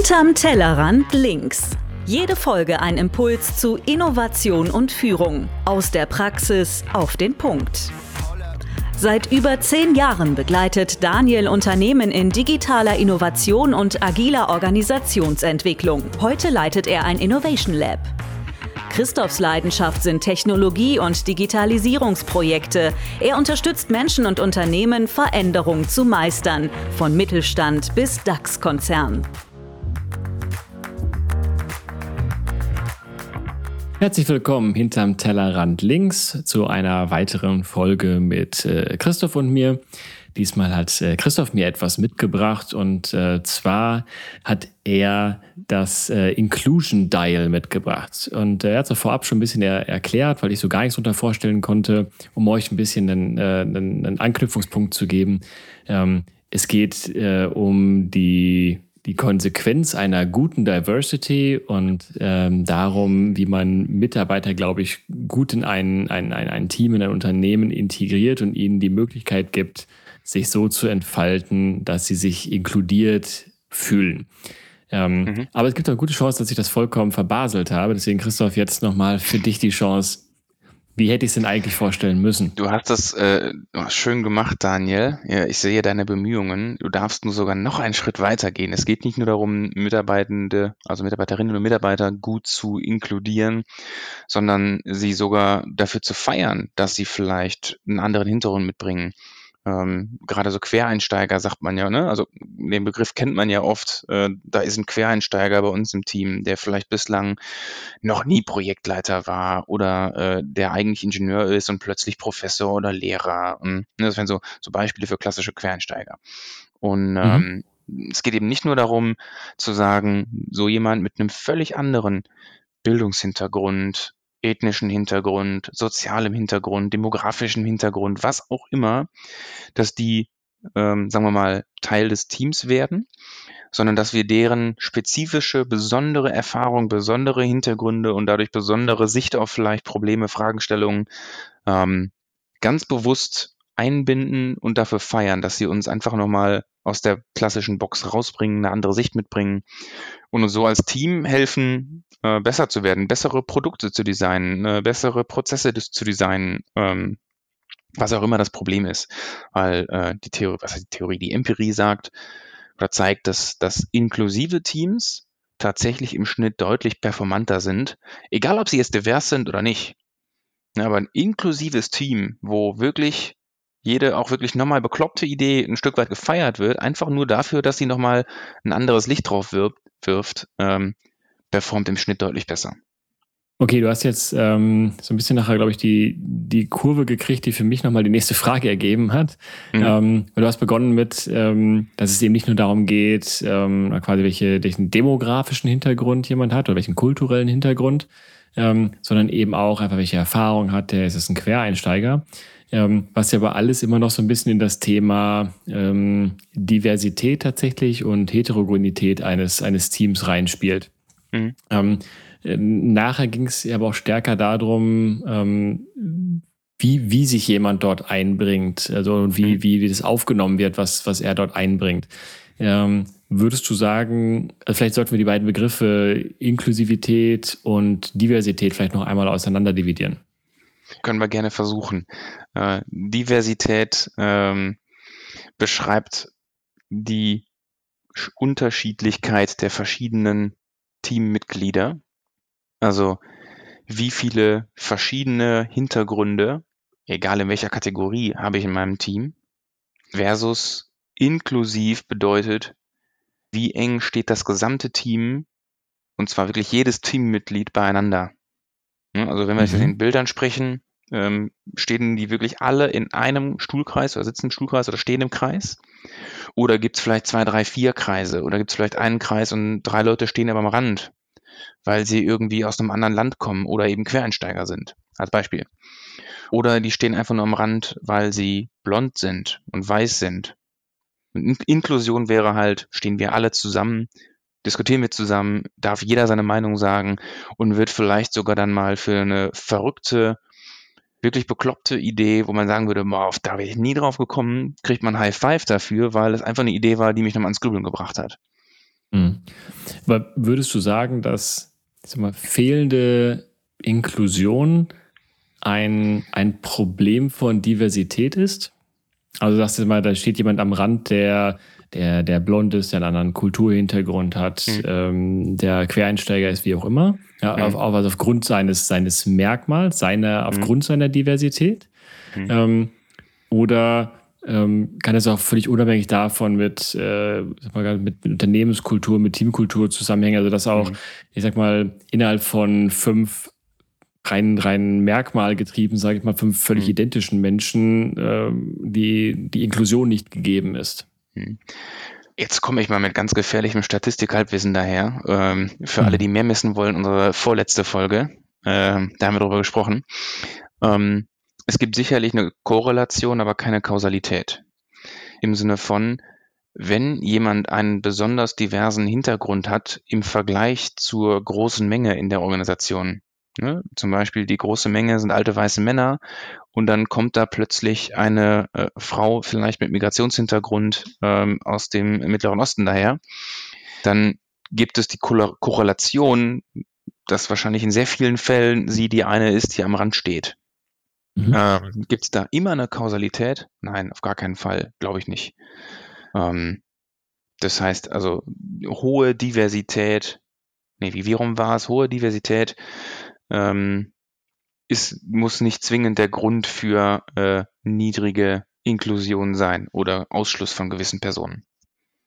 Hinterm Tellerrand links. Jede Folge ein Impuls zu Innovation und Führung. Aus der Praxis auf den Punkt. Seit über zehn Jahren begleitet Daniel Unternehmen in digitaler Innovation und agiler Organisationsentwicklung. Heute leitet er ein Innovation Lab. Christophs Leidenschaft sind Technologie- und Digitalisierungsprojekte. Er unterstützt Menschen und Unternehmen, Veränderung zu meistern, von Mittelstand bis DAX-Konzern. Herzlich willkommen hinterm Tellerrand links zu einer weiteren Folge mit äh, Christoph und mir. Diesmal hat äh, Christoph mir etwas mitgebracht und äh, zwar hat er das äh, Inclusion Dial mitgebracht. Und äh, er hat es vorab schon ein bisschen er erklärt, weil ich so gar nichts darunter vorstellen konnte, um euch ein bisschen einen, äh, einen, einen Anknüpfungspunkt zu geben. Ähm, es geht um die die Konsequenz einer guten Diversity und ähm, darum, wie man Mitarbeiter, glaube ich, gut in ein, ein, ein, ein Team, in ein Unternehmen integriert und ihnen die Möglichkeit gibt, sich so zu entfalten, dass sie sich inkludiert fühlen. Ähm, mhm. Aber es gibt auch eine gute Chance, dass ich das vollkommen verbaselt habe. Deswegen, Christoph, jetzt nochmal für dich die Chance, wie hätte ich es denn eigentlich vorstellen müssen? Du hast das äh, schön gemacht, Daniel. Ja, ich sehe deine Bemühungen. Du darfst nur sogar noch einen Schritt weiter gehen. Es geht nicht nur darum, Mitarbeitende, also Mitarbeiterinnen und Mitarbeiter gut zu inkludieren, sondern sie sogar dafür zu feiern, dass sie vielleicht einen anderen Hintergrund mitbringen ähm, gerade so Quereinsteiger sagt man ja, ne? Also den Begriff kennt man ja oft. Äh, da ist ein Quereinsteiger bei uns im Team, der vielleicht bislang noch nie Projektleiter war oder äh, der eigentlich Ingenieur ist und plötzlich Professor oder Lehrer. Und, ne, das wären so, so Beispiele für klassische Quereinsteiger. Und mhm. ähm, es geht eben nicht nur darum zu sagen, so jemand mit einem völlig anderen Bildungshintergrund, ethnischen Hintergrund, sozialem Hintergrund, demografischem Hintergrund, was auch immer, dass die, ähm, sagen wir mal, Teil des Teams werden, sondern dass wir deren spezifische, besondere Erfahrung, besondere Hintergründe und dadurch besondere Sicht auf vielleicht Probleme, Fragestellungen ähm, ganz bewusst einbinden und dafür feiern, dass sie uns einfach nochmal aus der klassischen Box rausbringen, eine andere Sicht mitbringen und uns so als Team helfen, äh, besser zu werden, bessere Produkte zu designen, äh, bessere Prozesse zu designen, ähm, was auch immer das Problem ist. Weil äh, die Theorie, was die Theorie, die Empirie sagt oder zeigt, dass, dass inklusive Teams tatsächlich im Schnitt deutlich performanter sind, egal ob sie jetzt divers sind oder nicht. Aber ein inklusives Team, wo wirklich jede auch wirklich nochmal bekloppte Idee ein Stück weit gefeiert wird, einfach nur dafür, dass sie nochmal ein anderes Licht drauf wirft, wirft, ähm, performt im Schnitt deutlich besser. Okay, du hast jetzt ähm, so ein bisschen nachher, glaube ich, die, die Kurve gekriegt, die für mich nochmal die nächste Frage ergeben hat. Mhm. Ähm, du hast begonnen mit, ähm, dass es eben nicht nur darum geht, ähm, quasi welche, welchen demografischen Hintergrund jemand hat oder welchen kulturellen Hintergrund, ähm, sondern eben auch einfach welche Erfahrung hat, der ist es ein Quereinsteiger. Ähm, was ja aber alles immer noch so ein bisschen in das Thema ähm, Diversität tatsächlich und Heterogenität eines, eines Teams reinspielt. Mhm. Ähm, äh, nachher ging es aber auch stärker darum, ähm, wie, wie sich jemand dort einbringt, also und wie, mhm. wie, wie das aufgenommen wird, was, was er dort einbringt. Ähm, würdest du sagen, also vielleicht sollten wir die beiden Begriffe Inklusivität und Diversität vielleicht noch einmal auseinander dividieren? Können wir gerne versuchen. Äh, Diversität ähm, beschreibt die Unterschiedlichkeit der verschiedenen Teammitglieder. Also wie viele verschiedene Hintergründe, egal in welcher Kategorie, habe ich in meinem Team, versus inklusiv bedeutet, wie eng steht das gesamte Team, und zwar wirklich jedes Teammitglied beieinander. Also wenn wir jetzt mhm. in Bildern sprechen, ähm, stehen die wirklich alle in einem Stuhlkreis oder sitzen im Stuhlkreis oder stehen im Kreis? Oder gibt es vielleicht zwei, drei, vier Kreise? Oder gibt es vielleicht einen Kreis und drei Leute stehen aber am Rand, weil sie irgendwie aus einem anderen Land kommen oder eben Quereinsteiger sind, als Beispiel. Oder die stehen einfach nur am Rand, weil sie blond sind und weiß sind. Und Inklusion wäre halt, stehen wir alle zusammen, diskutieren wir zusammen, darf jeder seine Meinung sagen und wird vielleicht sogar dann mal für eine verrückte wirklich bekloppte Idee, wo man sagen würde, boah, da wäre ich nie drauf gekommen, kriegt man High Five dafür, weil es einfach eine Idee war, die mich nochmal ans Grübeln gebracht hat. Mhm. Aber würdest du sagen, dass mal, fehlende Inklusion ein, ein Problem von Diversität ist? Also sagst du mal, da steht jemand am Rand, der, der, der blond ist, der einen anderen Kulturhintergrund hat, mhm. ähm, der Quereinsteiger ist, wie auch immer. Ja, mhm. auf, auf, also aufgrund seines, seines Merkmals, seiner, mhm. aufgrund seiner Diversität. Mhm. Ähm, oder ähm, kann es auch völlig unabhängig davon mit, äh, mit, Unternehmenskultur, mit Teamkultur zusammenhängen. Also dass auch, mhm. ich sag mal, innerhalb von fünf rein, rein Merkmal getrieben, sage ich mal, fünf völlig mhm. identischen Menschen, äh, die, die Inklusion nicht gegeben ist. Mhm. Jetzt komme ich mal mit ganz gefährlichem Statistikhalbwissen daher. Ähm, für mhm. alle, die mehr messen wollen, unsere vorletzte Folge, äh, da haben wir darüber gesprochen. Ähm, es gibt sicherlich eine Korrelation, aber keine Kausalität. Im Sinne von, wenn jemand einen besonders diversen Hintergrund hat im Vergleich zur großen Menge in der Organisation, ne, zum Beispiel die große Menge sind alte weiße Männer und dann kommt da plötzlich eine äh, Frau vielleicht mit Migrationshintergrund ähm, aus dem Mittleren Osten daher, dann gibt es die Korrelation, dass wahrscheinlich in sehr vielen Fällen sie die eine ist, die am Rand steht. Mhm. Ähm, Gibt es da immer eine Kausalität? Nein, auf gar keinen Fall, glaube ich nicht. Ähm, das heißt also hohe Diversität, nee, wie, wie rum war es? Hohe Diversität ähm, ist, muss nicht zwingend der Grund für äh, niedrige Inklusion sein oder Ausschluss von gewissen Personen.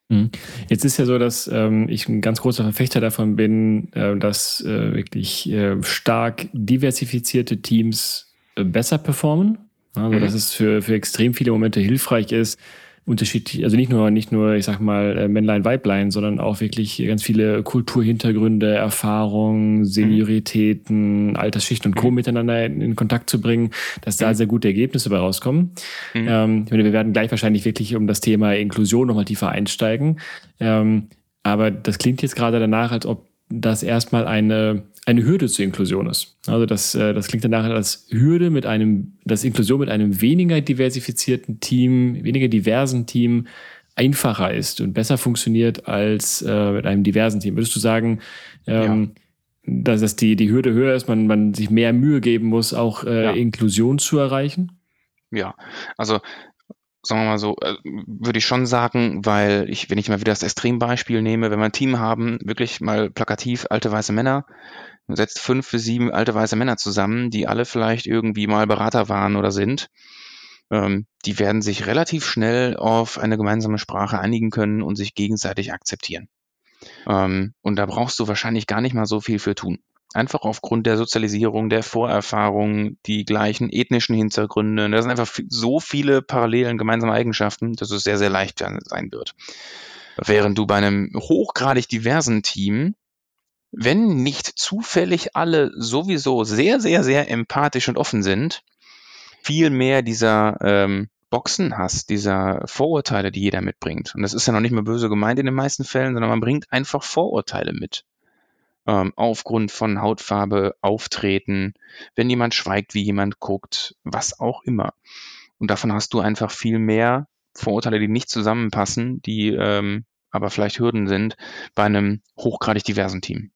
Mhm. Jetzt ist ja so, dass ähm, ich ein ganz großer Verfechter davon bin, äh, dass äh, wirklich äh, stark diversifizierte Teams äh, besser performen. Also, mhm. dass es für, für extrem viele Momente hilfreich ist, unterschiedlich, also nicht nur, nicht nur, ich sag mal, äh, Männlein, Weiblein, sondern auch wirklich ganz viele Kulturhintergründe, Erfahrungen, mhm. Senioritäten, mhm. Altersschichten und Co. Mhm. miteinander in, in, Kontakt zu bringen, dass da mhm. sehr gute Ergebnisse bei rauskommen. Mhm. Ähm, ich meine, wir werden gleich wahrscheinlich wirklich um das Thema Inklusion nochmal tiefer einsteigen. Ähm, aber das klingt jetzt gerade danach, als ob das erstmal eine, eine Hürde zur Inklusion ist. Also das, äh, das klingt danach als Hürde mit einem, dass Inklusion mit einem weniger diversifizierten Team, weniger diversen Team einfacher ist und besser funktioniert als äh, mit einem diversen Team. Würdest du sagen, ähm, ja. dass, dass die, die Hürde höher ist, man, man sich mehr Mühe geben muss, auch äh, ja. Inklusion zu erreichen? Ja, also sagen wir mal so, äh, würde ich schon sagen, weil ich, wenn ich mal wieder das Extrembeispiel nehme, wenn wir ein Team haben, wirklich mal plakativ alte weiße Männer, setzt fünf bis sieben alte weiße Männer zusammen, die alle vielleicht irgendwie mal Berater waren oder sind, ähm, die werden sich relativ schnell auf eine gemeinsame Sprache einigen können und sich gegenseitig akzeptieren. Ähm, und da brauchst du wahrscheinlich gar nicht mal so viel für tun. Einfach aufgrund der Sozialisierung, der Vorerfahrung, die gleichen ethnischen Hintergründe. Da sind einfach so viele parallelen gemeinsame Eigenschaften, dass es sehr, sehr leicht sein wird. Während du bei einem hochgradig diversen Team, wenn nicht zufällig alle sowieso sehr, sehr, sehr empathisch und offen sind, viel mehr dieser ähm, Boxen hast, dieser Vorurteile, die jeder mitbringt. Und das ist ja noch nicht mal böse gemeint in den meisten Fällen, sondern man bringt einfach Vorurteile mit ähm, aufgrund von Hautfarbe, Auftreten, wenn jemand schweigt, wie jemand guckt, was auch immer. Und davon hast du einfach viel mehr Vorurteile, die nicht zusammenpassen, die ähm, aber vielleicht Hürden sind bei einem hochgradig diversen Team.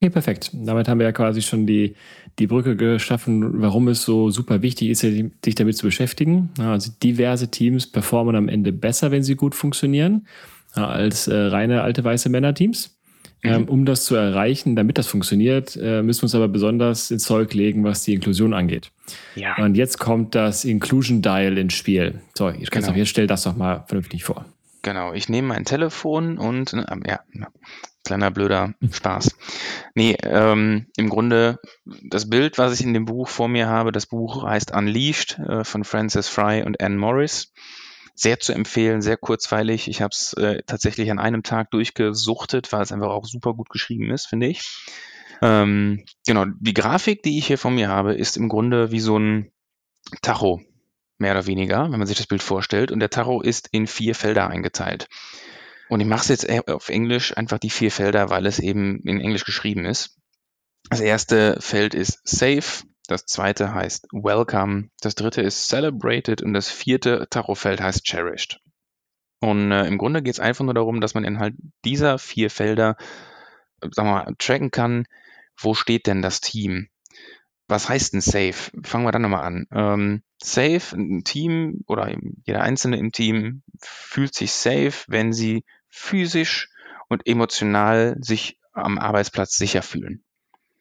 Okay, perfekt. Damit haben wir ja quasi schon die, die Brücke geschaffen, warum es so super wichtig ist, sich damit zu beschäftigen. Also diverse Teams performen am Ende besser, wenn sie gut funktionieren, als äh, reine alte weiße Männerteams. Ähm, mhm. um das zu erreichen, damit das funktioniert, äh, müssen wir uns aber besonders ins Zeug legen, was die Inklusion angeht. Ja. Und jetzt kommt das Inclusion Dial ins Spiel. So, ich genau. jetzt stell das doch mal vernünftig vor. Genau, ich nehme mein Telefon und äh, ja, kleiner blöder hm. Spaß. Nee, ähm, im Grunde das Bild, was ich in dem Buch vor mir habe, das Buch heißt Unleashed äh, von Francis Fry und Anne Morris sehr zu empfehlen, sehr kurzweilig. Ich habe es äh, tatsächlich an einem Tag durchgesuchtet, weil es einfach auch super gut geschrieben ist, finde ich. Ähm, genau, die Grafik, die ich hier von mir habe, ist im Grunde wie so ein Tacho, mehr oder weniger, wenn man sich das Bild vorstellt. Und der Tacho ist in vier Felder eingeteilt. Und ich mache es jetzt auf Englisch, einfach die vier Felder, weil es eben in Englisch geschrieben ist. Das erste Feld ist Safe, das zweite heißt Welcome. Das dritte ist Celebrated und das vierte Tarotfeld heißt Cherished. Und äh, im Grunde geht es einfach nur darum, dass man innerhalb dieser vier Felder, äh, sagen wir mal, tracken kann, wo steht denn das Team? Was heißt denn safe? Fangen wir dann nochmal an. Ähm, safe, ein Team oder jeder Einzelne im Team fühlt sich safe, wenn sie physisch und emotional sich am Arbeitsplatz sicher fühlen.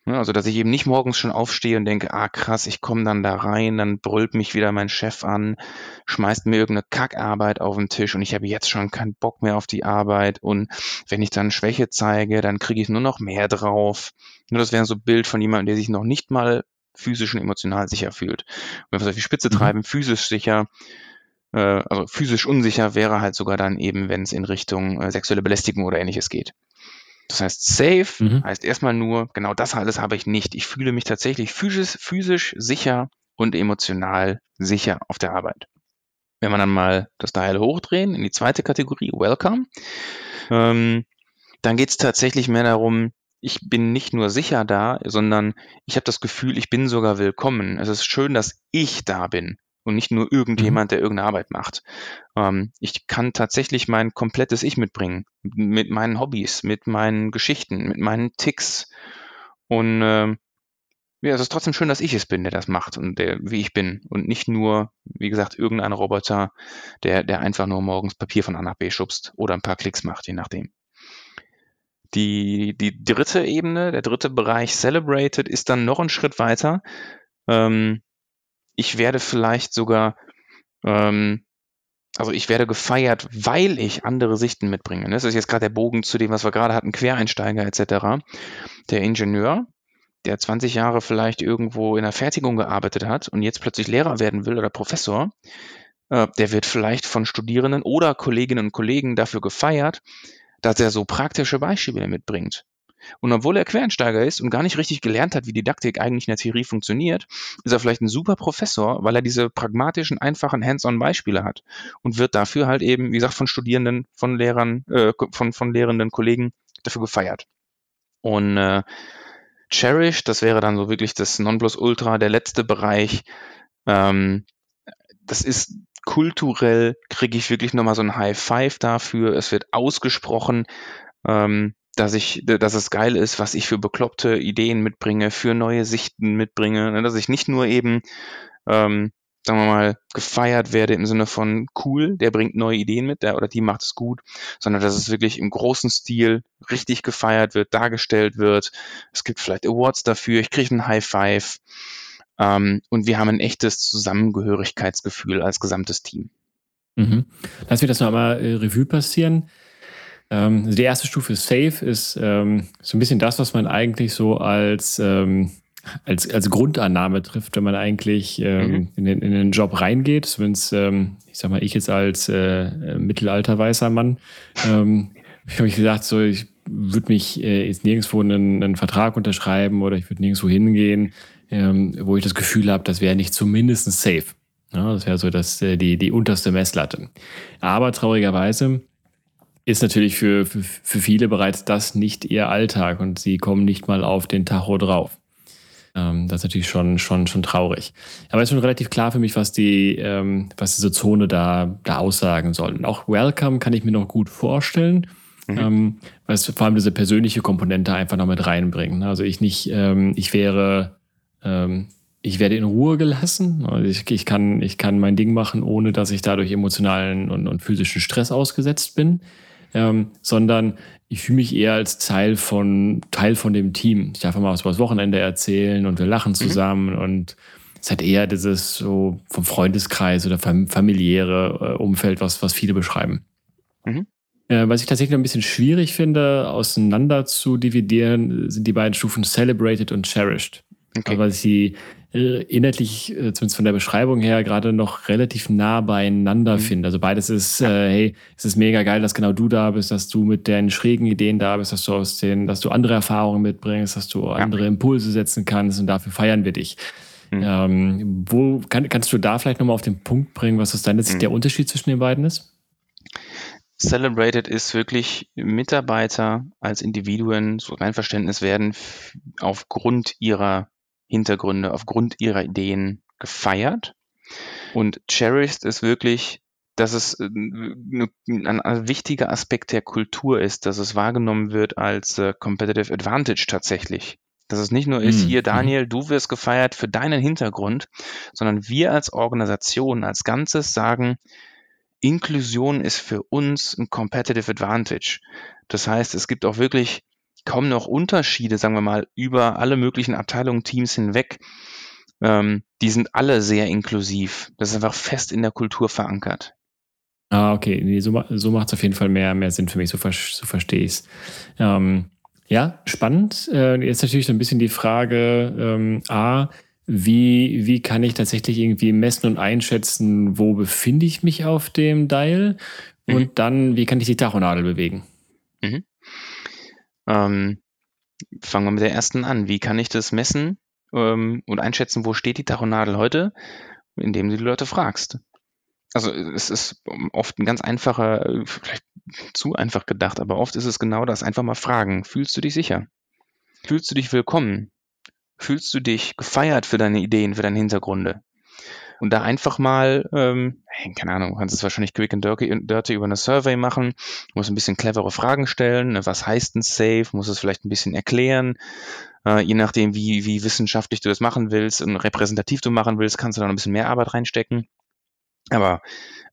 Ne, also, dass ich eben nicht morgens schon aufstehe und denke, ah krass, ich komme dann da rein, dann brüllt mich wieder mein Chef an, schmeißt mir irgendeine Kackarbeit auf den Tisch und ich habe jetzt schon keinen Bock mehr auf die Arbeit und wenn ich dann Schwäche zeige, dann kriege ich nur noch mehr drauf. Nur das wäre so ein Bild von jemandem, der sich noch nicht mal physisch und emotional sicher fühlt. Und wenn wir es auf die Spitze mhm. treiben, physisch sicher, äh, also physisch unsicher wäre halt sogar dann eben, wenn es in Richtung äh, sexuelle Belästigung oder ähnliches geht. Das heißt, safe mhm. heißt erstmal nur, genau das alles habe ich nicht. Ich fühle mich tatsächlich physisch, physisch sicher und emotional sicher auf der Arbeit. Wenn wir dann mal das Teil hochdrehen in die zweite Kategorie, Welcome, ähm, dann geht es tatsächlich mehr darum, ich bin nicht nur sicher da, sondern ich habe das Gefühl, ich bin sogar willkommen. Es ist schön, dass ich da bin und nicht nur mhm. irgendjemand, der irgendeine Arbeit macht. Ähm, ich kann tatsächlich mein komplettes Ich mitbringen, mit meinen Hobbys, mit meinen Geschichten, mit meinen Ticks. Und äh, ja, es ist trotzdem schön, dass ich es bin, der das macht und der, wie ich bin. Und nicht nur, wie gesagt, irgendein Roboter, der, der einfach nur morgens Papier von A nach B schubst oder ein paar Klicks macht, je nachdem. Die, die dritte Ebene, der dritte Bereich Celebrated ist dann noch ein Schritt weiter. Ähm, ich werde vielleicht sogar, ähm, also ich werde gefeiert, weil ich andere Sichten mitbringe. Das ist jetzt gerade der Bogen zu dem, was wir gerade hatten, Quereinsteiger etc. Der Ingenieur, der 20 Jahre vielleicht irgendwo in der Fertigung gearbeitet hat und jetzt plötzlich Lehrer werden will oder Professor, äh, der wird vielleicht von Studierenden oder Kolleginnen und Kollegen dafür gefeiert, dass er so praktische Beispiele mitbringt. Und obwohl er Quereinsteiger ist und gar nicht richtig gelernt hat, wie Didaktik eigentlich in der Theorie funktioniert, ist er vielleicht ein super Professor, weil er diese pragmatischen, einfachen Hands-on-Beispiele hat und wird dafür halt eben, wie gesagt, von Studierenden, von Lehrern, äh, von, von lehrenden Kollegen dafür gefeiert. Und äh, Cherish, das wäre dann so wirklich das Nonplusultra, der letzte Bereich. Ähm, das ist kulturell, kriege ich wirklich nochmal so ein High Five dafür. Es wird ausgesprochen. Ähm, dass ich, dass es geil ist, was ich für bekloppte Ideen mitbringe, für neue Sichten mitbringe, ne, dass ich nicht nur eben, ähm, sagen wir mal, gefeiert werde im Sinne von cool, der bringt neue Ideen mit, der oder die macht es gut, sondern dass es wirklich im großen Stil richtig gefeiert wird, dargestellt wird. Es gibt vielleicht Awards dafür, ich kriege einen High Five ähm, und wir haben ein echtes Zusammengehörigkeitsgefühl als gesamtes Team. Mhm. Lass mich das noch einmal äh, Revue passieren. Ähm, also die erste Stufe ist Safe, ist ähm, so ein bisschen das, was man eigentlich so als, ähm, als, als Grundannahme trifft, wenn man eigentlich ähm, mhm. in, den, in den Job reingeht. Zumindest, ähm, ich sag mal, ich jetzt als äh, mittelalter weißer Mann, ähm, ich habe ich gesagt, so, ich würde mich äh, jetzt nirgendwo einen, einen Vertrag unterschreiben oder ich würde nirgendwo hingehen, wo ich das Gefühl habe, das wäre nicht zumindest safe. Ja, das wäre so das, äh, die, die unterste Messlatte. Aber traurigerweise ist natürlich für, für, für viele bereits das nicht ihr Alltag und sie kommen nicht mal auf den Tacho drauf. Ähm, das ist natürlich schon, schon, schon traurig. Aber es ist schon relativ klar für mich, was die, ähm, was diese Zone da, da aussagen soll. Und auch Welcome kann ich mir noch gut vorstellen. Mhm. Ähm, weil es vor allem diese persönliche Komponente einfach noch mit reinbringen. Also ich nicht, ähm, ich wäre, ähm, ich werde in Ruhe gelassen. Also ich, ich, kann, ich kann mein Ding machen, ohne dass ich dadurch emotionalen und, und physischen Stress ausgesetzt bin ähm, sondern ich fühle mich eher als Teil von, Teil von dem Team. Ich darf mal was über das Wochenende erzählen und wir lachen mhm. zusammen mhm. und es hat eher dieses so vom Freundeskreis oder familiäre äh, Umfeld, was, was viele beschreiben. Mhm. Äh, was ich tatsächlich noch ein bisschen schwierig finde, auseinander zu dividieren, sind die beiden Stufen Celebrated und Cherished. Okay. Weil sie äh, inhaltlich, äh, zumindest von der Beschreibung her, gerade noch relativ nah beieinander mhm. finde. Also beides ist, äh, hey, es ist mega geil, dass genau du da bist, dass du mit deinen schrägen Ideen da bist, dass du aus den, dass du andere Erfahrungen mitbringst, dass du ja. andere Impulse setzen kannst und dafür feiern wir dich. Mhm. Ähm, wo kann, kannst du da vielleicht nochmal auf den Punkt bringen, was aus deiner Sicht mhm. der Unterschied zwischen den beiden ist? Celebrated ist wirklich Mitarbeiter als Individuen, so mein Verständnis werden aufgrund ihrer Hintergründe aufgrund ihrer Ideen gefeiert. Und cherished ist wirklich dass es äh, ein, ein, wichtiger Aspekt der Kultur ist, dass es wahrgenommen wird als äh, Competitive Advantage tatsächlich. Dass es nicht nur ist, mhm. hier mhm. Daniel, du wirst gefeiert für deinen Hintergrund, sondern wir als Organisation, als Ganzes sagen, Inklusion ist für uns ein Competitive Advantage. Das heißt, es gibt auch wirklich kaum noch Unterschiede, sagen wir mal, über alle möglichen Abteilungen, Teams hinweg. Ähm, die sind alle sehr inklusiv. Das ist einfach fest in der Kultur verankert. Ah, okay. Nee, so, so macht es auf jeden Fall mehr, mehr Sinn für mich, so, so verstehe ich es. Ähm, ja, spannend. Äh, jetzt natürlich so ein bisschen die Frage, ähm, A, wie, wie kann ich tatsächlich irgendwie messen und einschätzen, wo befinde ich mich auf dem Dial? Und mhm. dann, wie kann ich die Tachonadel bewegen? Mhm. Ähm, fangen wir mit der ersten an. Wie kann ich das messen ähm, und einschätzen, wo steht die Tachonadel heute? Indem du die Leute fragst. Also es ist oft ein ganz einfacher, vielleicht zu einfach gedacht, aber oft ist es genau das, einfach mal fragen. Fühlst du dich sicher? Fühlst du dich willkommen? Fühlst du dich gefeiert für deine Ideen, für deine Hintergründe? Und da einfach mal, ähm, keine Ahnung, du kannst es wahrscheinlich quick and dirty, dirty über eine Survey machen, musst ein bisschen clevere Fragen stellen. Ne, was heißt ein Safe? Muss es vielleicht ein bisschen erklären. Äh, je nachdem, wie, wie wissenschaftlich du das machen willst und repräsentativ du machen willst, kannst du da noch ein bisschen mehr Arbeit reinstecken. Aber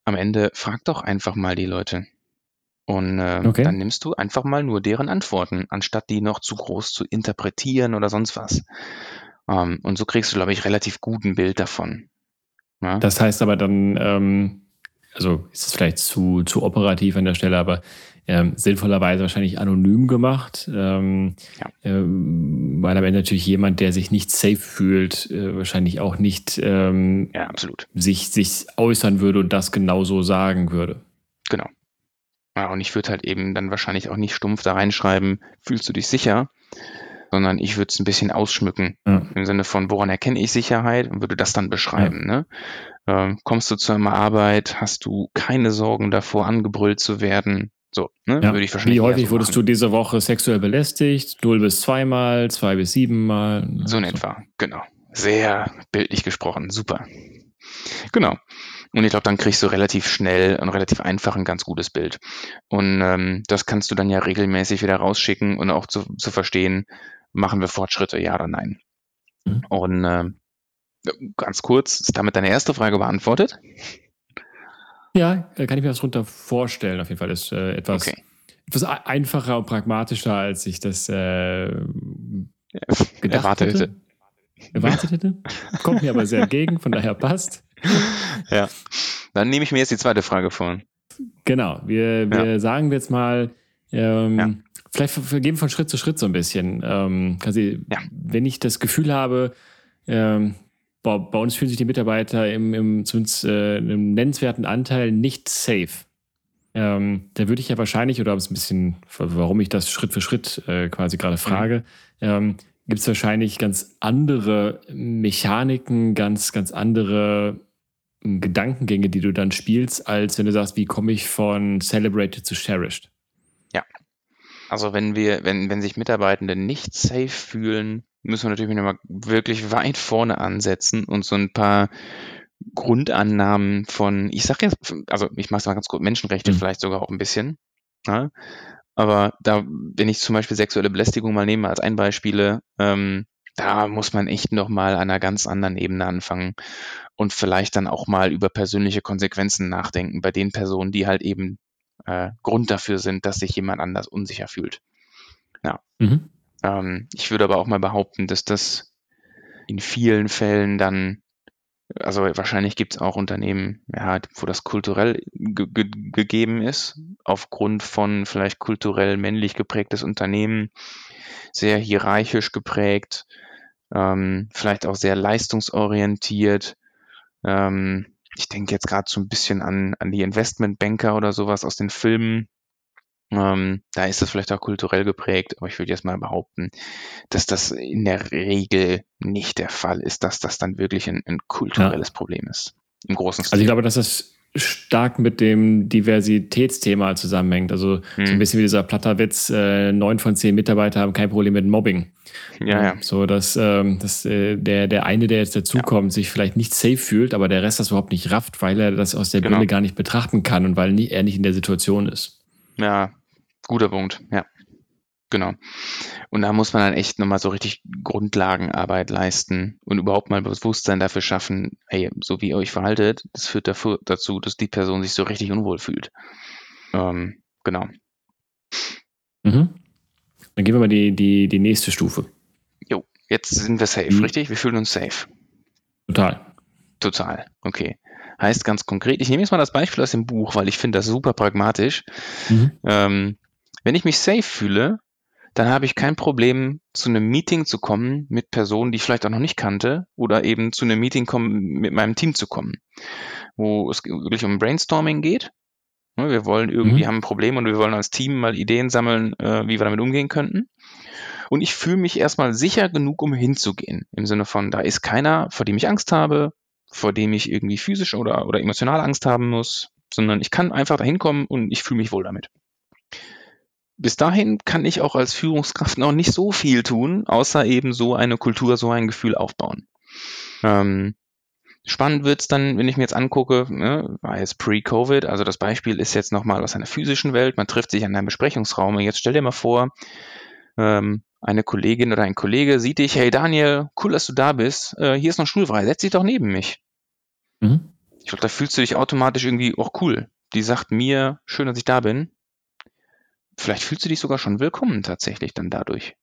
am Ende frag doch einfach mal die Leute. Und äh, okay. dann nimmst du einfach mal nur deren Antworten, anstatt die noch zu groß zu interpretieren oder sonst was. Ähm, und so kriegst du, glaube ich, relativ gut ein Bild davon. Ja? Das heißt aber dann, ähm, also ist es vielleicht zu, zu operativ an der Stelle, aber ähm, sinnvollerweise wahrscheinlich anonym gemacht, ähm, ja. ähm, weil am Ende natürlich jemand, der sich nicht safe fühlt, äh, wahrscheinlich auch nicht ähm, ja, absolut. Sich, sich äußern würde und das genauso sagen würde. Genau. Ja, und ich würde halt eben dann wahrscheinlich auch nicht stumpf da reinschreiben, fühlst du dich sicher, sondern ich würde es ein bisschen ausschmücken. Ja. Im Sinne von, woran erkenne ich Sicherheit und würde das dann beschreiben. Ja. Ne? Ähm, kommst du zu einer Arbeit, hast du keine Sorgen davor, angebrüllt zu werden, so, ne? Ja. Würde ich wahrscheinlich Wie häufig so wurdest du diese Woche sexuell belästigt? Null bis zweimal, zwei bis siebenmal? So in etwa, genau. Sehr bildlich gesprochen, super. Genau. Und ich glaube, dann kriegst du relativ schnell und relativ einfach ein ganz gutes Bild. Und ähm, das kannst du dann ja regelmäßig wieder rausschicken und auch zu, zu verstehen, machen wir Fortschritte, ja oder nein. Mhm. Und äh, ganz kurz, ist damit deine erste Frage beantwortet? Ja, äh, kann ich mir das runter vorstellen. Auf jeden Fall ist äh, etwas, okay. etwas einfacher und pragmatischer, als ich das äh, erwartet hätte. hätte. Erwartet hätte. Kommt mir aber sehr entgegen, von daher passt. Ja. Dann nehme ich mir jetzt die zweite Frage vor. Genau. Wir, wir ja. sagen jetzt mal, ähm, ja. Vielleicht wir gehen von Schritt zu Schritt so ein bisschen. Ähm, quasi, ja. wenn ich das Gefühl habe, ähm, bei, bei uns fühlen sich die Mitarbeiter im, im zumindest äh, einem nennenswerten Anteil nicht safe. Ähm, da würde ich ja wahrscheinlich, oder ein bisschen, warum ich das Schritt für Schritt äh, quasi gerade frage, mhm. ähm, gibt es wahrscheinlich ganz andere Mechaniken, ganz, ganz andere hm, Gedankengänge, die du dann spielst, als wenn du sagst, wie komme ich von celebrated zu cherished? Also wenn wir, wenn, wenn sich Mitarbeitende nicht safe fühlen, müssen wir natürlich nochmal wirklich weit vorne ansetzen und so ein paar Grundannahmen von, ich sag jetzt, also ich mache es mal ganz gut, Menschenrechte mhm. vielleicht sogar auch ein bisschen. Ja? Aber da, wenn ich zum Beispiel sexuelle Belästigung mal nehme als ein Beispiel, ähm, da muss man echt nochmal an einer ganz anderen Ebene anfangen und vielleicht dann auch mal über persönliche Konsequenzen nachdenken bei den Personen, die halt eben äh, Grund dafür sind, dass sich jemand anders unsicher fühlt. Ja. Mhm. Ähm, ich würde aber auch mal behaupten, dass das in vielen Fällen dann, also wahrscheinlich gibt es auch Unternehmen, ja, wo das kulturell ge ge gegeben ist, aufgrund von vielleicht kulturell männlich geprägtes Unternehmen, sehr hierarchisch geprägt, ähm, vielleicht auch sehr leistungsorientiert. Ähm, ich denke jetzt gerade so ein bisschen an, an die Investmentbanker oder sowas aus den Filmen, ähm, da ist es vielleicht auch kulturell geprägt, aber ich würde jetzt mal behaupten, dass das in der Regel nicht der Fall ist, dass das dann wirklich ein, ein kulturelles ja. Problem ist. Im großen Stil. Also ich glaube, dass das stark mit dem Diversitätsthema zusammenhängt. Also hm. so ein hm. bisschen wie dieser Platterwitz, äh, neun von zehn Mitarbeiter haben kein Problem mit Mobbing. Ja, ja. So, dass, ähm, dass äh, der, der eine, der jetzt dazukommt, ja. sich vielleicht nicht safe fühlt, aber der Rest das überhaupt nicht rafft, weil er das aus der genau. Brille gar nicht betrachten kann und weil nie, er nicht in der Situation ist. Ja, guter Punkt, ja. Genau. Und da muss man dann echt nochmal so richtig Grundlagenarbeit leisten und überhaupt mal Bewusstsein dafür schaffen, hey, so wie ihr euch verhaltet, das führt dafür, dazu, dass die Person sich so richtig unwohl fühlt. Ähm, genau. Mhm. Dann gehen wir mal die, die, die nächste Stufe. Jo, jetzt sind wir safe, mhm. richtig? Wir fühlen uns safe. Total. Total, okay. Heißt ganz konkret, ich nehme jetzt mal das Beispiel aus dem Buch, weil ich finde das super pragmatisch. Mhm. Ähm, wenn ich mich safe fühle, dann habe ich kein Problem, zu einem Meeting zu kommen mit Personen, die ich vielleicht auch noch nicht kannte, oder eben zu einem Meeting kommen, mit meinem Team zu kommen, wo es wirklich um Brainstorming geht. Ne, wir wollen irgendwie, mhm. haben ein Problem und wir wollen als Team mal Ideen sammeln, äh, wie wir damit umgehen könnten. Und ich fühle mich erstmal sicher genug, um hinzugehen. Im Sinne von, da ist keiner, vor dem ich Angst habe, vor dem ich irgendwie physisch oder, oder emotional Angst haben muss, sondern ich kann einfach da hinkommen und ich fühle mich wohl damit bis dahin kann ich auch als Führungskraft noch nicht so viel tun, außer eben so eine Kultur, so ein Gefühl aufbauen. Ähm, spannend wird's dann, wenn ich mir jetzt angucke, ne, war jetzt pre-Covid, also das Beispiel ist jetzt nochmal aus einer physischen Welt, man trifft sich an einem Besprechungsraum und jetzt stell dir mal vor, ähm, eine Kollegin oder ein Kollege sieht dich, hey Daniel, cool, dass du da bist, äh, hier ist noch schulfrei, setz dich doch neben mich. Mhm. Ich glaube, da fühlst du dich automatisch irgendwie, auch cool. Die sagt mir, schön, dass ich da bin vielleicht fühlst du dich sogar schon willkommen tatsächlich dann dadurch.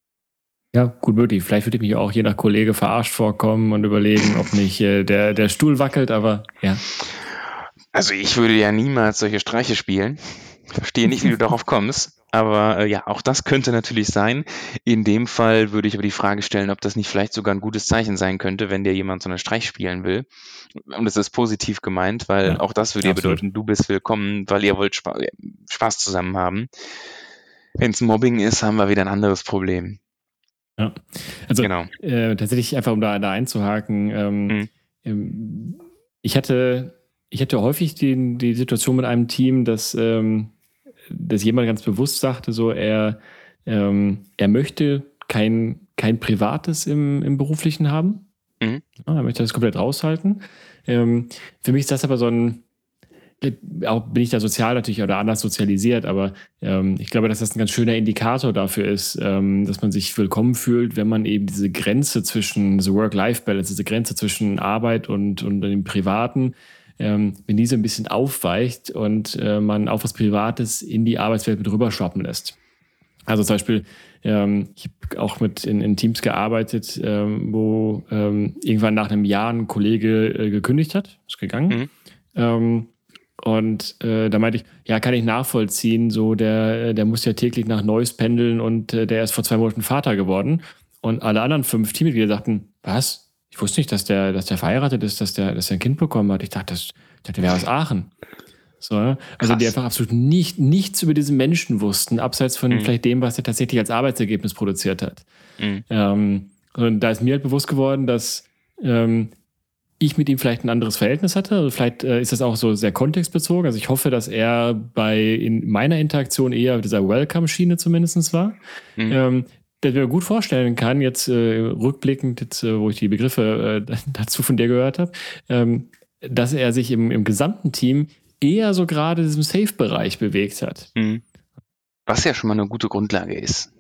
Ja, gut möglich. Vielleicht würde ich mich auch je nach Kollege verarscht vorkommen und überlegen, ob nicht äh, der, der Stuhl wackelt, aber ja. Also ich würde ja niemals solche Streiche spielen. Ich verstehe nicht, wie du darauf kommst. Aber äh, ja, auch das könnte natürlich sein. In dem Fall würde ich aber die Frage stellen, ob das nicht vielleicht sogar ein gutes Zeichen sein könnte, wenn dir jemand so einen Streich spielen will. Und es ist positiv gemeint, weil ja, auch das würde ja bedeuten, du bist willkommen, weil ihr wollt Spa Spaß zusammen haben. Wenn es Mobbing ist, haben wir wieder ein anderes Problem. Ja, also genau. äh, tatsächlich einfach, um da, da einzuhaken, ähm, mhm. Ähm, ich hatte, ich hatte häufig die, die Situation mit einem Team, dass, ähm, dass jemand ganz bewusst sagte, so er, ähm, er möchte kein, kein Privates im, im Beruflichen haben. Mhm. Ja, er möchte das komplett raushalten. Ähm, für mich ist das aber so ein, auch bin ich da sozial natürlich oder anders sozialisiert, aber ähm, ich glaube, dass das ein ganz schöner Indikator dafür ist, ähm, dass man sich willkommen fühlt, wenn man eben diese Grenze zwischen, diese Work-Life-Balance, diese Grenze zwischen Arbeit und, und dem Privaten, ähm, wenn diese ein bisschen aufweicht und äh, man auch was Privates in die Arbeitswelt mit rüberschwappen lässt. Also zum Beispiel, ähm, ich habe auch mit in, in Teams gearbeitet, ähm, wo ähm, irgendwann nach einem Jahr ein Kollege äh, gekündigt hat, ist gegangen. Mhm. Ähm, und äh, da meinte ich, ja, kann ich nachvollziehen, so der, der muss ja täglich nach Neuss pendeln und äh, der ist vor zwei Monaten Vater geworden. Und alle anderen fünf Teammitglieder sagten, was? Ich wusste nicht, dass der, dass der verheiratet ist, dass der, dass der ein Kind bekommen hat. Ich dachte, das, ich dachte, der wäre aus Aachen. So, ne? also Krass. die einfach absolut nicht, nichts über diesen Menschen wussten, abseits von mhm. vielleicht dem, was er tatsächlich als Arbeitsergebnis produziert hat. Mhm. Ähm, und da ist mir halt bewusst geworden, dass ähm, ich mit ihm vielleicht ein anderes Verhältnis hatte. Also vielleicht äh, ist das auch so sehr kontextbezogen. Also ich hoffe, dass er bei in meiner Interaktion eher dieser Welcome-Schiene zumindest war. Mhm. Ähm, dass ich mir gut vorstellen kann, jetzt äh, rückblickend, jetzt, äh, wo ich die Begriffe äh, dazu von dir gehört habe, ähm, dass er sich im, im gesamten Team eher so gerade in diesem Safe-Bereich bewegt hat. Mhm. Was ja schon mal eine gute Grundlage ist.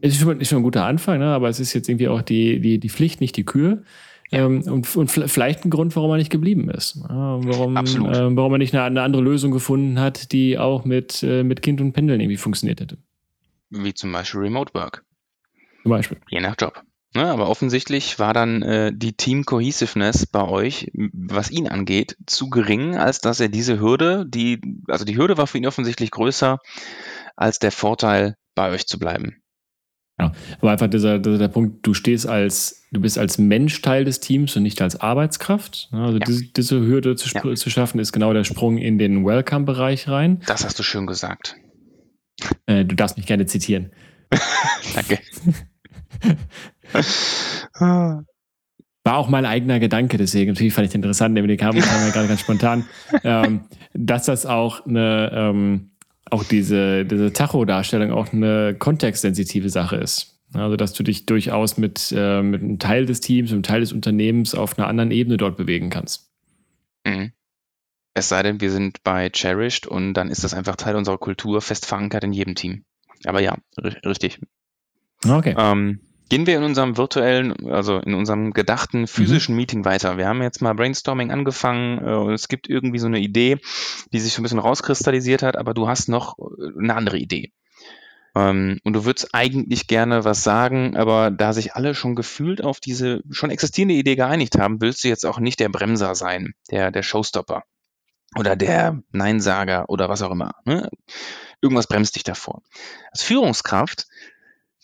Es ist schon, ist schon ein guter Anfang, ne? aber es ist jetzt irgendwie auch die, die, die Pflicht, nicht die Kür. Ja. Ähm, und, und vielleicht ein Grund, warum er nicht geblieben ist. warum, äh, warum er nicht eine, eine, andere Lösung gefunden hat, die auch mit, äh, mit Kind und Pendeln irgendwie funktioniert hätte. Wie zum Beispiel Remote Work. Zum Beispiel. Je nach Job. Ne, aber offensichtlich war dann äh, die Team Cohesiveness bei euch, was ihn angeht, zu gering, als dass er diese Hürde, die, also die Hürde war für ihn offensichtlich größer als der Vorteil, bei euch zu bleiben. Ja, aber einfach dieser, dieser der Punkt, du stehst als, du bist als Mensch Teil des Teams und nicht als Arbeitskraft. Also ja. diese, diese, Hürde zu, ja. zu, schaffen, ist genau der Sprung in den Welcome-Bereich rein. Das hast du schön gesagt. Äh, du darfst mich gerne zitieren. Danke. war auch mein eigener Gedanke, deswegen natürlich fand ich interessant, den kam, kam ja gerade ganz spontan, ähm, dass das auch eine, ähm, auch diese, diese Tacho-Darstellung auch eine kontextsensitive Sache ist. Also, dass du dich durchaus mit, äh, mit einem Teil des Teams, mit einem Teil des Unternehmens auf einer anderen Ebene dort bewegen kannst. Mhm. Es sei denn, wir sind bei Cherished und dann ist das einfach Teil unserer Kultur, fest verankert in jedem Team. Aber ja, richtig. Okay. Ähm, gehen wir in unserem virtuellen, also in unserem gedachten physischen mhm. Meeting weiter. Wir haben jetzt mal Brainstorming angefangen äh, und es gibt irgendwie so eine Idee, die sich so ein bisschen rauskristallisiert hat, aber du hast noch äh, eine andere Idee. Ähm, und du würdest eigentlich gerne was sagen, aber da sich alle schon gefühlt auf diese schon existierende Idee geeinigt haben, willst du jetzt auch nicht der Bremser sein, der, der Showstopper oder der Neinsager oder was auch immer. Ne? Irgendwas bremst dich davor. Als Führungskraft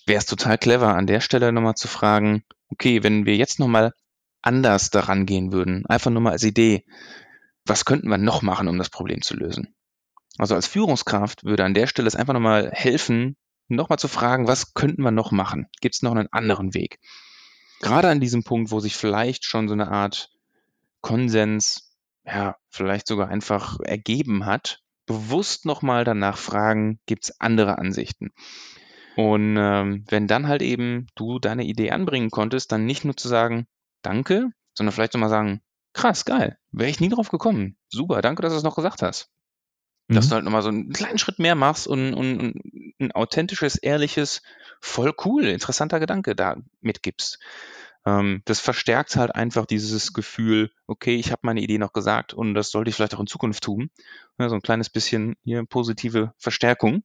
wäre es total clever, an der Stelle nochmal zu fragen, okay, wenn wir jetzt nochmal anders daran gehen würden, einfach nur mal als Idee, was könnten wir noch machen, um das Problem zu lösen? Also als Führungskraft würde an der Stelle es einfach nochmal helfen, nochmal zu fragen, was könnten wir noch machen? Gibt es noch einen anderen Weg? Gerade an diesem Punkt, wo sich vielleicht schon so eine Art Konsens, ja, vielleicht sogar einfach ergeben hat, bewusst nochmal danach fragen, gibt es andere Ansichten? Und ähm, wenn dann halt eben du deine Idee anbringen konntest, dann nicht nur zu sagen, danke, sondern vielleicht nochmal sagen, krass, geil, wäre ich nie drauf gekommen. Super, danke, dass du es noch gesagt hast. Dass mhm. du halt nochmal so einen kleinen Schritt mehr machst und, und, und ein authentisches, ehrliches, voll cool, interessanter Gedanke da mitgibst. Ähm, das verstärkt halt einfach dieses Gefühl, okay, ich habe meine Idee noch gesagt und das sollte ich vielleicht auch in Zukunft tun. Ja, so ein kleines bisschen hier positive Verstärkung.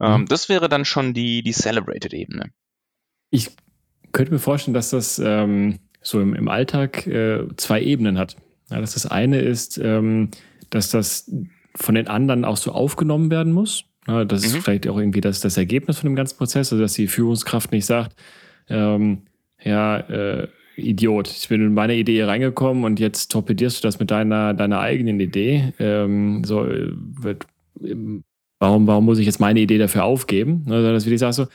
Ähm, mhm. Das wäre dann schon die, die Celebrated-Ebene. Ich könnte mir vorstellen, dass das ähm, so im, im Alltag äh, zwei Ebenen hat. Ja, dass das eine ist, ähm, dass das von den anderen auch so aufgenommen werden muss. Ja, das mhm. ist vielleicht auch irgendwie das, das Ergebnis von dem ganzen Prozess, also dass die Führungskraft nicht sagt, ähm, ja, äh, Idiot, ich bin in meine Idee reingekommen und jetzt torpedierst du das mit deiner, deiner eigenen Idee. Ähm, so, äh, wird, warum, warum muss ich jetzt meine Idee dafür aufgeben? Also, dass ich sage so,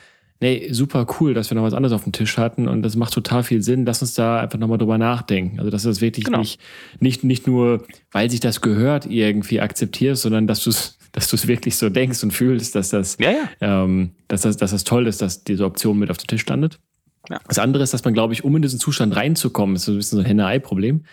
nee, super cool, dass wir noch was anderes auf dem Tisch hatten und das macht total viel Sinn. Lass uns da einfach nochmal drüber nachdenken. Also, dass du das wirklich genau. nicht, nicht, nicht nur, weil sich das gehört, irgendwie akzeptierst, sondern dass du es dass du es wirklich so denkst und fühlst, dass das, ja, ja. Ähm, dass das, dass das toll ist, dass diese Option mit auf den Tisch landet. Ja. Das andere ist, dass man, glaube ich, um in diesen Zustand reinzukommen, ist so ein bisschen so ein Henne-Ei-Problem,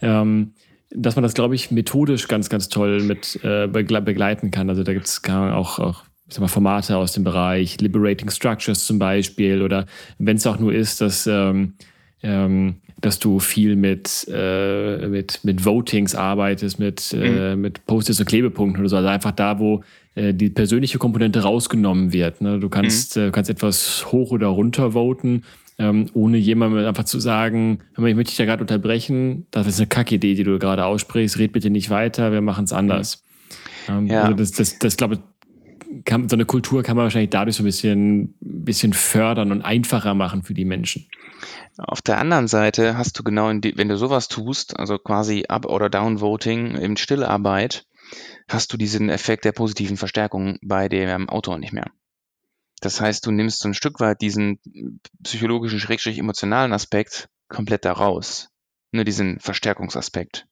ähm, dass man das, glaube ich, methodisch ganz, ganz toll mit äh, begleiten kann. Also da gibt es auch, auch ich sag mal, Formate aus dem Bereich Liberating Structures zum Beispiel oder wenn es auch nur ist, dass, ähm, ähm, dass du viel mit, äh, mit, mit Votings arbeitest, mit, äh, mhm. mit Post-its und Klebepunkten oder so. Also einfach da, wo äh, die persönliche Komponente rausgenommen wird. Ne? Du kannst, mhm. äh, kannst etwas hoch oder runter voten, ähm, ohne jemandem einfach zu sagen, ich möchte dich da gerade unterbrechen, das ist eine Kackidee, die du gerade aussprichst, red bitte nicht weiter, wir machen es anders. Ähm, ja. Also das, das, das glaube ich, kann, so eine Kultur kann man wahrscheinlich dadurch so ein bisschen, bisschen fördern und einfacher machen für die Menschen. Auf der anderen Seite hast du genau, die, wenn du sowas tust, also quasi Up- oder Down-Voting in Stillarbeit, hast du diesen Effekt der positiven Verstärkung bei dem Autor nicht mehr. Das heißt, du nimmst so ein Stück weit diesen psychologischen, schrägstrich emotionalen Aspekt komplett da raus. Nur diesen Verstärkungsaspekt.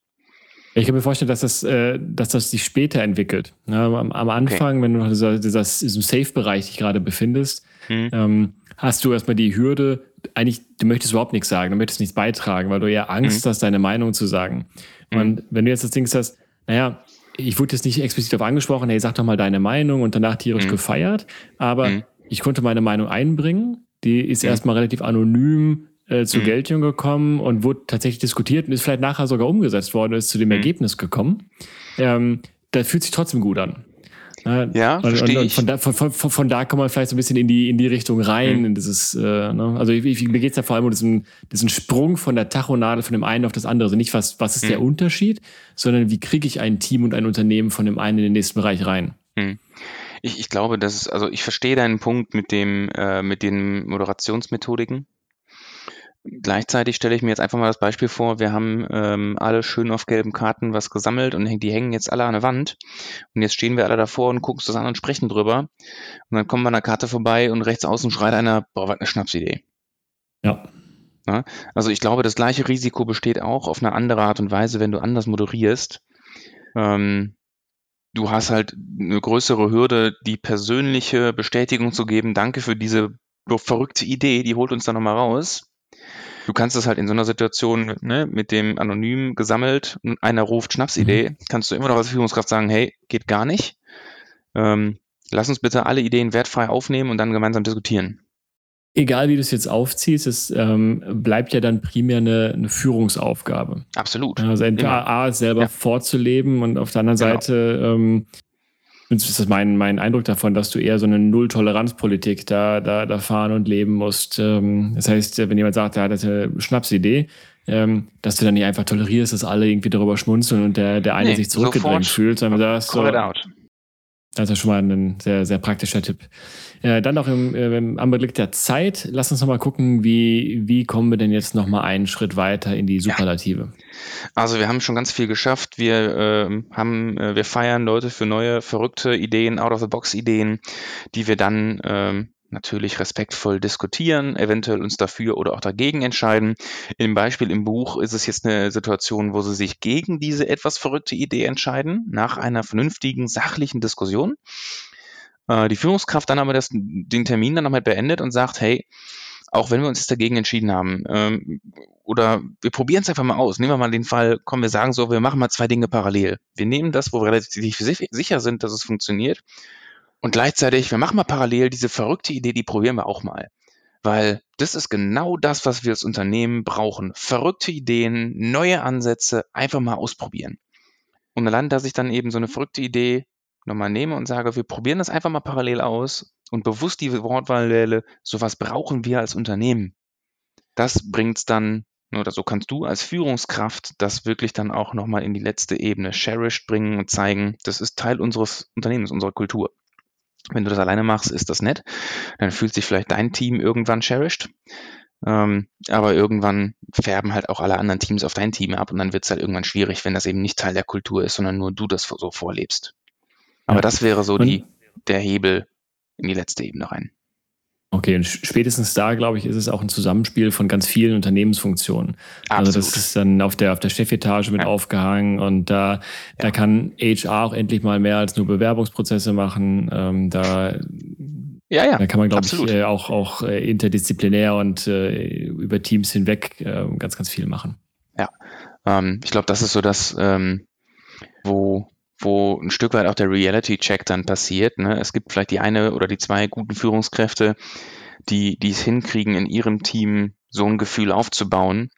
Ich kann mir vorstellen, dass das, äh, dass das sich später entwickelt. Ja, am, am, Anfang, okay. wenn du noch in dieser, diesem Safe-Bereich dich gerade befindest, mhm. ähm, hast du erstmal die Hürde, eigentlich, du möchtest überhaupt nichts sagen, du möchtest nichts beitragen, weil du ja Angst mhm. hast, deine Meinung zu sagen. Mhm. Und wenn du jetzt das Ding hast, naja, ich wurde jetzt nicht explizit darauf angesprochen, hey, sag doch mal deine Meinung und danach tierisch mhm. gefeiert, aber mhm. Ich konnte meine Meinung einbringen, die ist mhm. erstmal relativ anonym äh, zur mhm. Geltung gekommen und wurde tatsächlich diskutiert und ist vielleicht nachher sogar umgesetzt worden und ist zu dem mhm. Ergebnis gekommen. Ähm, da fühlt sich trotzdem gut an. Ja, verstehe ich. Von da, von, von, von, da kommt man vielleicht so ein bisschen in die, in die Richtung rein. Mhm. In dieses, äh, ne? Also ich, ich, mir geht es ja vor allem um diesen, diesen Sprung von der Tachonadel von dem einen auf das andere. Also nicht, was, was ist mhm. der Unterschied, sondern wie kriege ich ein Team und ein Unternehmen von dem einen in den nächsten Bereich rein. Ich, ich glaube, dass es, also ich verstehe deinen Punkt mit dem, äh, mit den Moderationsmethodiken. Gleichzeitig stelle ich mir jetzt einfach mal das Beispiel vor, wir haben ähm, alle schön auf gelben Karten was gesammelt und die hängen jetzt alle an der Wand. Und jetzt stehen wir alle davor und gucken uns das an und sprechen drüber. Und dann kommen wir an der Karte vorbei und rechts außen schreit einer, boah, was eine Schnapsidee. Ja. Ne? Also ich glaube, das gleiche Risiko besteht auch auf eine andere Art und Weise, wenn du anders moderierst. Ähm, du hast halt eine größere Hürde, die persönliche Bestätigung zu geben. Danke für diese verrückte Idee, die holt uns da nochmal raus. Du kannst das halt in so einer Situation ne, mit dem anonym gesammelt, einer ruft Schnapsidee, mhm. kannst du immer noch als Führungskraft sagen, hey, geht gar nicht. Ähm, lass uns bitte alle Ideen wertfrei aufnehmen und dann gemeinsam diskutieren egal wie du es jetzt aufziehst, es ähm, bleibt ja dann primär eine, eine Führungsaufgabe. Absolut. Also entweder A, selber ja. vorzuleben und auf der anderen genau. Seite ähm, ist das mein, mein Eindruck davon, dass du eher so eine Null-Toleranz-Politik da, da, da fahren und leben musst. Ähm, das heißt, wenn jemand sagt, er hat eine Schnapsidee, ähm, dass du dann nicht einfach tolerierst, dass alle irgendwie darüber schmunzeln und der, der eine nee, sich zurückgedrängt fühlt, sondern sagst so, das ist schon mal ein sehr, sehr praktischer Tipp. Äh, dann noch im, äh, im Anblick der Zeit, lass uns noch mal gucken, wie, wie kommen wir denn jetzt noch mal einen Schritt weiter in die Superlative? Ja. Also wir haben schon ganz viel geschafft. Wir äh, haben, wir feiern Leute für neue, verrückte Ideen, Out-of-the-Box-Ideen, die wir dann ähm, natürlich respektvoll diskutieren, eventuell uns dafür oder auch dagegen entscheiden. Im Beispiel im Buch ist es jetzt eine Situation, wo sie sich gegen diese etwas verrückte Idee entscheiden, nach einer vernünftigen, sachlichen Diskussion. Äh, die Führungskraft dann aber das, den Termin dann nochmal beendet und sagt, hey, auch wenn wir uns jetzt dagegen entschieden haben, ähm, oder wir probieren es einfach mal aus. Nehmen wir mal den Fall, komm, wir sagen so, wir machen mal zwei Dinge parallel. Wir nehmen das, wo wir relativ sicher sind, dass es funktioniert und gleichzeitig, wir machen mal parallel diese verrückte Idee, die probieren wir auch mal. Weil das ist genau das, was wir als Unternehmen brauchen. Verrückte Ideen, neue Ansätze, einfach mal ausprobieren. Und allein, dass ich dann eben so eine verrückte Idee nochmal nehme und sage, wir probieren das einfach mal parallel aus und bewusst die Wortwahl wähle, sowas brauchen wir als Unternehmen. Das bringt es dann, oder so kannst du als Führungskraft das wirklich dann auch nochmal in die letzte Ebene cherished bringen und zeigen, das ist Teil unseres Unternehmens, unserer Kultur. Wenn du das alleine machst, ist das nett. Dann fühlt sich vielleicht dein Team irgendwann cherished. Ähm, aber irgendwann färben halt auch alle anderen Teams auf dein Team ab und dann wird es halt irgendwann schwierig, wenn das eben nicht Teil der Kultur ist, sondern nur du das so vorlebst. Aber ja. das wäre so die, der Hebel in die letzte Ebene rein. Okay, und spätestens da, glaube ich, ist es auch ein Zusammenspiel von ganz vielen Unternehmensfunktionen. Absolut. Also das ist dann auf der, auf der Chefetage mit ja. aufgehangen und da, ja. da kann HR auch endlich mal mehr als nur Bewerbungsprozesse machen. Ähm, da, ja, ja. da kann man, glaube ich, äh, auch, auch äh, interdisziplinär und äh, über Teams hinweg äh, ganz, ganz viel machen. Ja, ähm, ich glaube, das ist so das, ähm, wo wo ein Stück weit auch der Reality-Check dann passiert. Ne? Es gibt vielleicht die eine oder die zwei guten Führungskräfte, die, die es hinkriegen, in ihrem Team so ein Gefühl aufzubauen.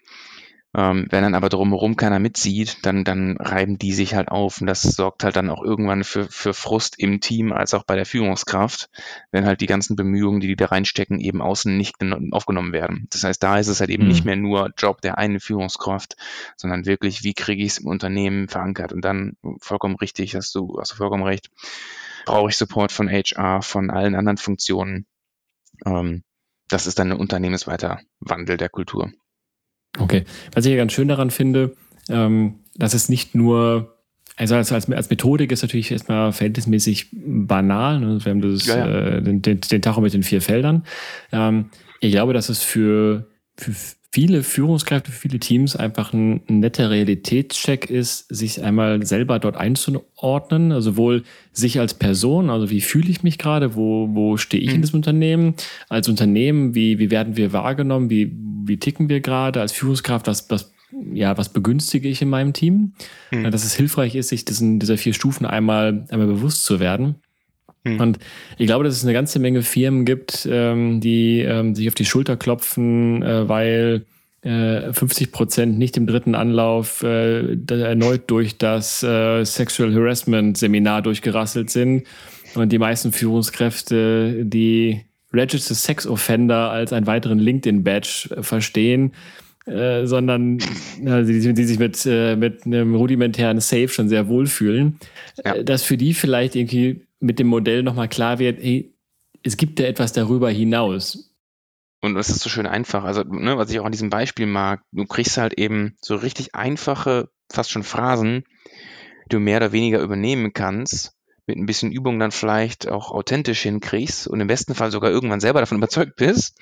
Ähm, wenn dann aber drumherum keiner mitzieht, dann, dann reiben die sich halt auf und das sorgt halt dann auch irgendwann für, für Frust im Team als auch bei der Führungskraft, wenn halt die ganzen Bemühungen, die die da reinstecken, eben außen nicht aufgenommen werden. Das heißt, da ist es halt eben mhm. nicht mehr nur Job der einen Führungskraft, sondern wirklich, wie kriege ich es im Unternehmen verankert und dann vollkommen richtig, hast du, hast du vollkommen recht, brauche ich Support von HR, von allen anderen Funktionen. Ähm, das ist dann ein unternehmensweiter Wandel der Kultur. Okay. Was ich ja ganz schön daran finde, ähm, dass es nicht nur, also als, als, als Methodik ist natürlich erstmal verhältnismäßig banal. Ne? Wir haben das, ja, ja. Äh, den, den, den Tacho mit den vier Feldern. Ähm, ich glaube, dass es für, für viele Führungskräfte, für viele Teams einfach ein, ein netter Realitätscheck ist, sich einmal selber dort einzuordnen, also sowohl sich als Person, also wie fühle ich mich gerade, wo, wo stehe ich mhm. in diesem Unternehmen, als Unternehmen, wie, wie werden wir wahrgenommen, wie, wie ticken wir gerade als Führungskraft, was, was, ja, was begünstige ich in meinem Team, mhm. dass es hilfreich ist, sich diesen, dieser vier Stufen einmal, einmal bewusst zu werden. Mhm. Und ich glaube, dass es eine ganze Menge Firmen gibt, ähm, die ähm, sich auf die Schulter klopfen, äh, weil äh, 50 Prozent nicht im dritten Anlauf äh, erneut durch das äh, Sexual Harassment Seminar durchgerasselt sind und die meisten Führungskräfte die Registered Sex Offender als einen weiteren LinkedIn-Badge verstehen. Äh, sondern die, die, sich mit, äh, mit einem rudimentären Safe schon sehr wohlfühlen, ja. Dass für die vielleicht irgendwie mit dem Modell nochmal klar wird, hey, es gibt ja etwas darüber hinaus. Und es ist so schön einfach. Also, ne, was ich auch an diesem Beispiel mag, du kriegst halt eben so richtig einfache, fast schon Phrasen, die du mehr oder weniger übernehmen kannst, mit ein bisschen Übung dann vielleicht auch authentisch hinkriegst und im besten Fall sogar irgendwann selber davon überzeugt bist.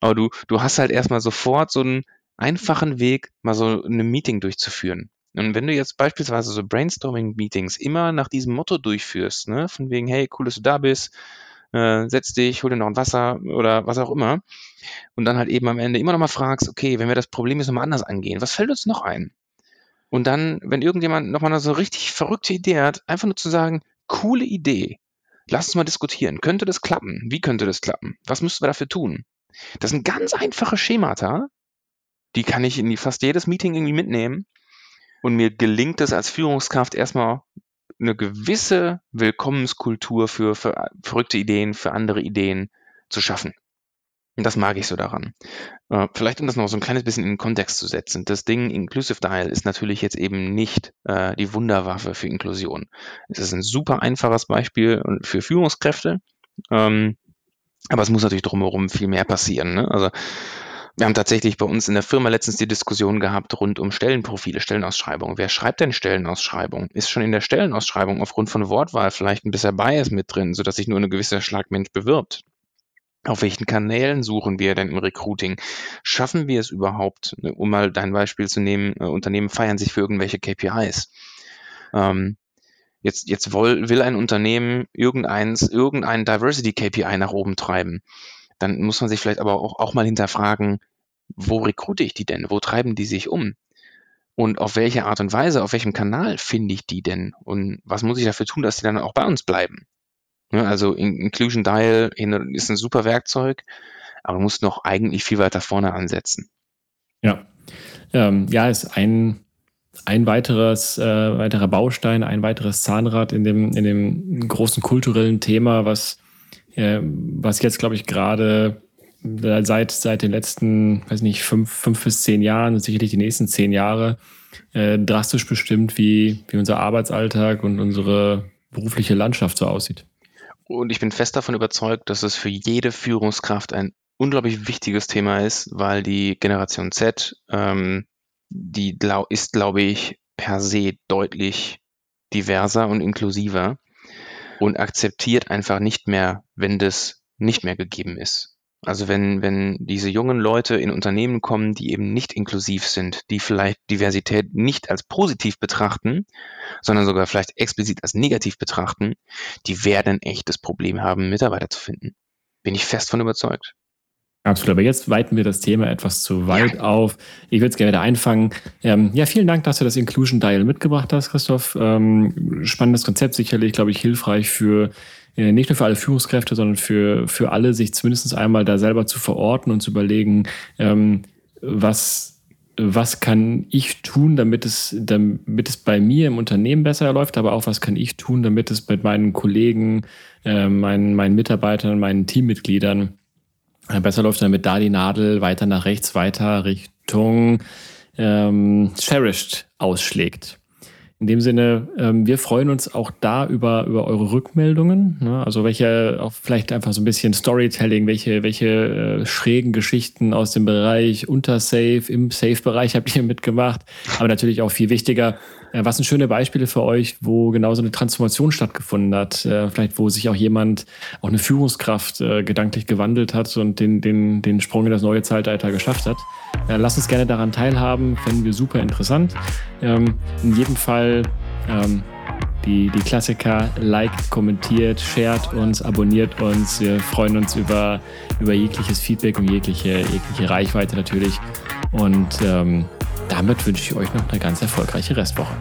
Aber du, du hast halt erstmal sofort so einen einfachen Weg, mal so ein Meeting durchzuführen. Und wenn du jetzt beispielsweise so Brainstorming-Meetings immer nach diesem Motto durchführst, ne, von wegen, hey, cool, dass du da bist, äh, setz dich, hol dir noch ein Wasser oder was auch immer, und dann halt eben am Ende immer noch mal fragst, okay, wenn wir das Problem jetzt nochmal anders angehen, was fällt uns noch ein? Und dann, wenn irgendjemand nochmal so richtig verrückte Idee hat, einfach nur zu sagen, coole Idee, lass uns mal diskutieren. Könnte das klappen? Wie könnte das klappen? Was müssten wir dafür tun? Das sind ganz einfache Schemata, die kann ich in fast jedes Meeting irgendwie mitnehmen und mir gelingt es als Führungskraft erstmal eine gewisse Willkommenskultur für, für verrückte Ideen, für andere Ideen zu schaffen. Und das mag ich so daran. Äh, vielleicht um das noch so ein kleines bisschen in den Kontext zu setzen. Das Ding Inclusive Dial ist natürlich jetzt eben nicht äh, die Wunderwaffe für Inklusion. Es ist ein super einfaches Beispiel für Führungskräfte. Ähm, aber es muss natürlich drumherum viel mehr passieren. Ne? Also wir haben tatsächlich bei uns in der Firma letztens die Diskussion gehabt rund um Stellenprofile, Stellenausschreibungen. Wer schreibt denn Stellenausschreibungen? Ist schon in der Stellenausschreibung aufgrund von Wortwahl vielleicht ein bisschen Bias mit drin, sodass sich nur eine gewisse Schlagmensch bewirbt? Auf welchen Kanälen suchen wir denn im Recruiting? Schaffen wir es überhaupt, ne, um mal dein Beispiel zu nehmen, äh, Unternehmen feiern sich für irgendwelche KPIs. Ähm, jetzt jetzt will, will ein Unternehmen irgendeins, irgendein Diversity KPI nach oben treiben dann muss man sich vielleicht aber auch, auch mal hinterfragen, wo rekrute ich die denn? Wo treiben die sich um? Und auf welche Art und Weise, auf welchem Kanal finde ich die denn? Und was muss ich dafür tun, dass die dann auch bei uns bleiben? Ja, also Inclusion Dial ist ein super Werkzeug, aber muss noch eigentlich viel weiter vorne ansetzen. Ja, ähm, ja, ist ein, ein weiteres, äh, weiterer Baustein, ein weiteres Zahnrad in dem, in dem großen kulturellen Thema, was was jetzt, glaube ich, gerade äh, seit, seit den letzten, weiß nicht, fünf, fünf bis zehn Jahren, sicherlich die nächsten zehn Jahre, äh, drastisch bestimmt, wie, wie unser Arbeitsalltag und unsere berufliche Landschaft so aussieht. Und ich bin fest davon überzeugt, dass es für jede Führungskraft ein unglaublich wichtiges Thema ist, weil die Generation Z, ähm, die ist, glaube ich, per se deutlich diverser und inklusiver und akzeptiert einfach nicht mehr, wenn das nicht mehr gegeben ist. Also wenn, wenn diese jungen Leute in Unternehmen kommen, die eben nicht inklusiv sind, die vielleicht Diversität nicht als positiv betrachten, sondern sogar vielleicht explizit als negativ betrachten, die werden ein echtes Problem haben, Mitarbeiter zu finden. Bin ich fest von überzeugt. Absolut, aber jetzt weiten wir das Thema etwas zu weit ja. auf. Ich würde es gerne wieder einfangen. Ähm, ja, vielen Dank, dass du das Inclusion Dial mitgebracht hast, Christoph. Ähm, spannendes Konzept, sicherlich, glaube ich, hilfreich für äh, nicht nur für alle Führungskräfte, sondern für, für alle, sich zumindest einmal da selber zu verorten und zu überlegen, ähm, was, was kann ich tun, damit es, damit es bei mir im Unternehmen besser läuft, aber auch was kann ich tun, damit es mit meinen Kollegen, äh, meinen, meinen Mitarbeitern, meinen Teammitgliedern Besser läuft damit da die Nadel weiter nach rechts, weiter Richtung ähm, Cherished ausschlägt. In dem Sinne, ähm, wir freuen uns auch da über, über eure Rückmeldungen. Ne? Also welche, auch vielleicht einfach so ein bisschen Storytelling, welche, welche äh, schrägen Geschichten aus dem Bereich unter Safe, im Safe-Bereich habt ihr mitgemacht. Aber natürlich auch viel wichtiger, äh, was sind schöne Beispiele für euch, wo genau so eine Transformation stattgefunden hat? Äh, vielleicht, wo sich auch jemand, auch eine Führungskraft äh, gedanklich gewandelt hat und den, den, den Sprung in das neue Zeitalter geschafft hat. Äh, lasst uns gerne daran teilhaben, fänden wir super interessant. Ähm, in jedem Fall ähm, die, die Klassiker, liked, kommentiert, shared uns, abonniert uns. Wir freuen uns über, über jegliches Feedback und jegliche, jegliche Reichweite natürlich. Und ähm, damit wünsche ich euch noch eine ganz erfolgreiche Restwoche.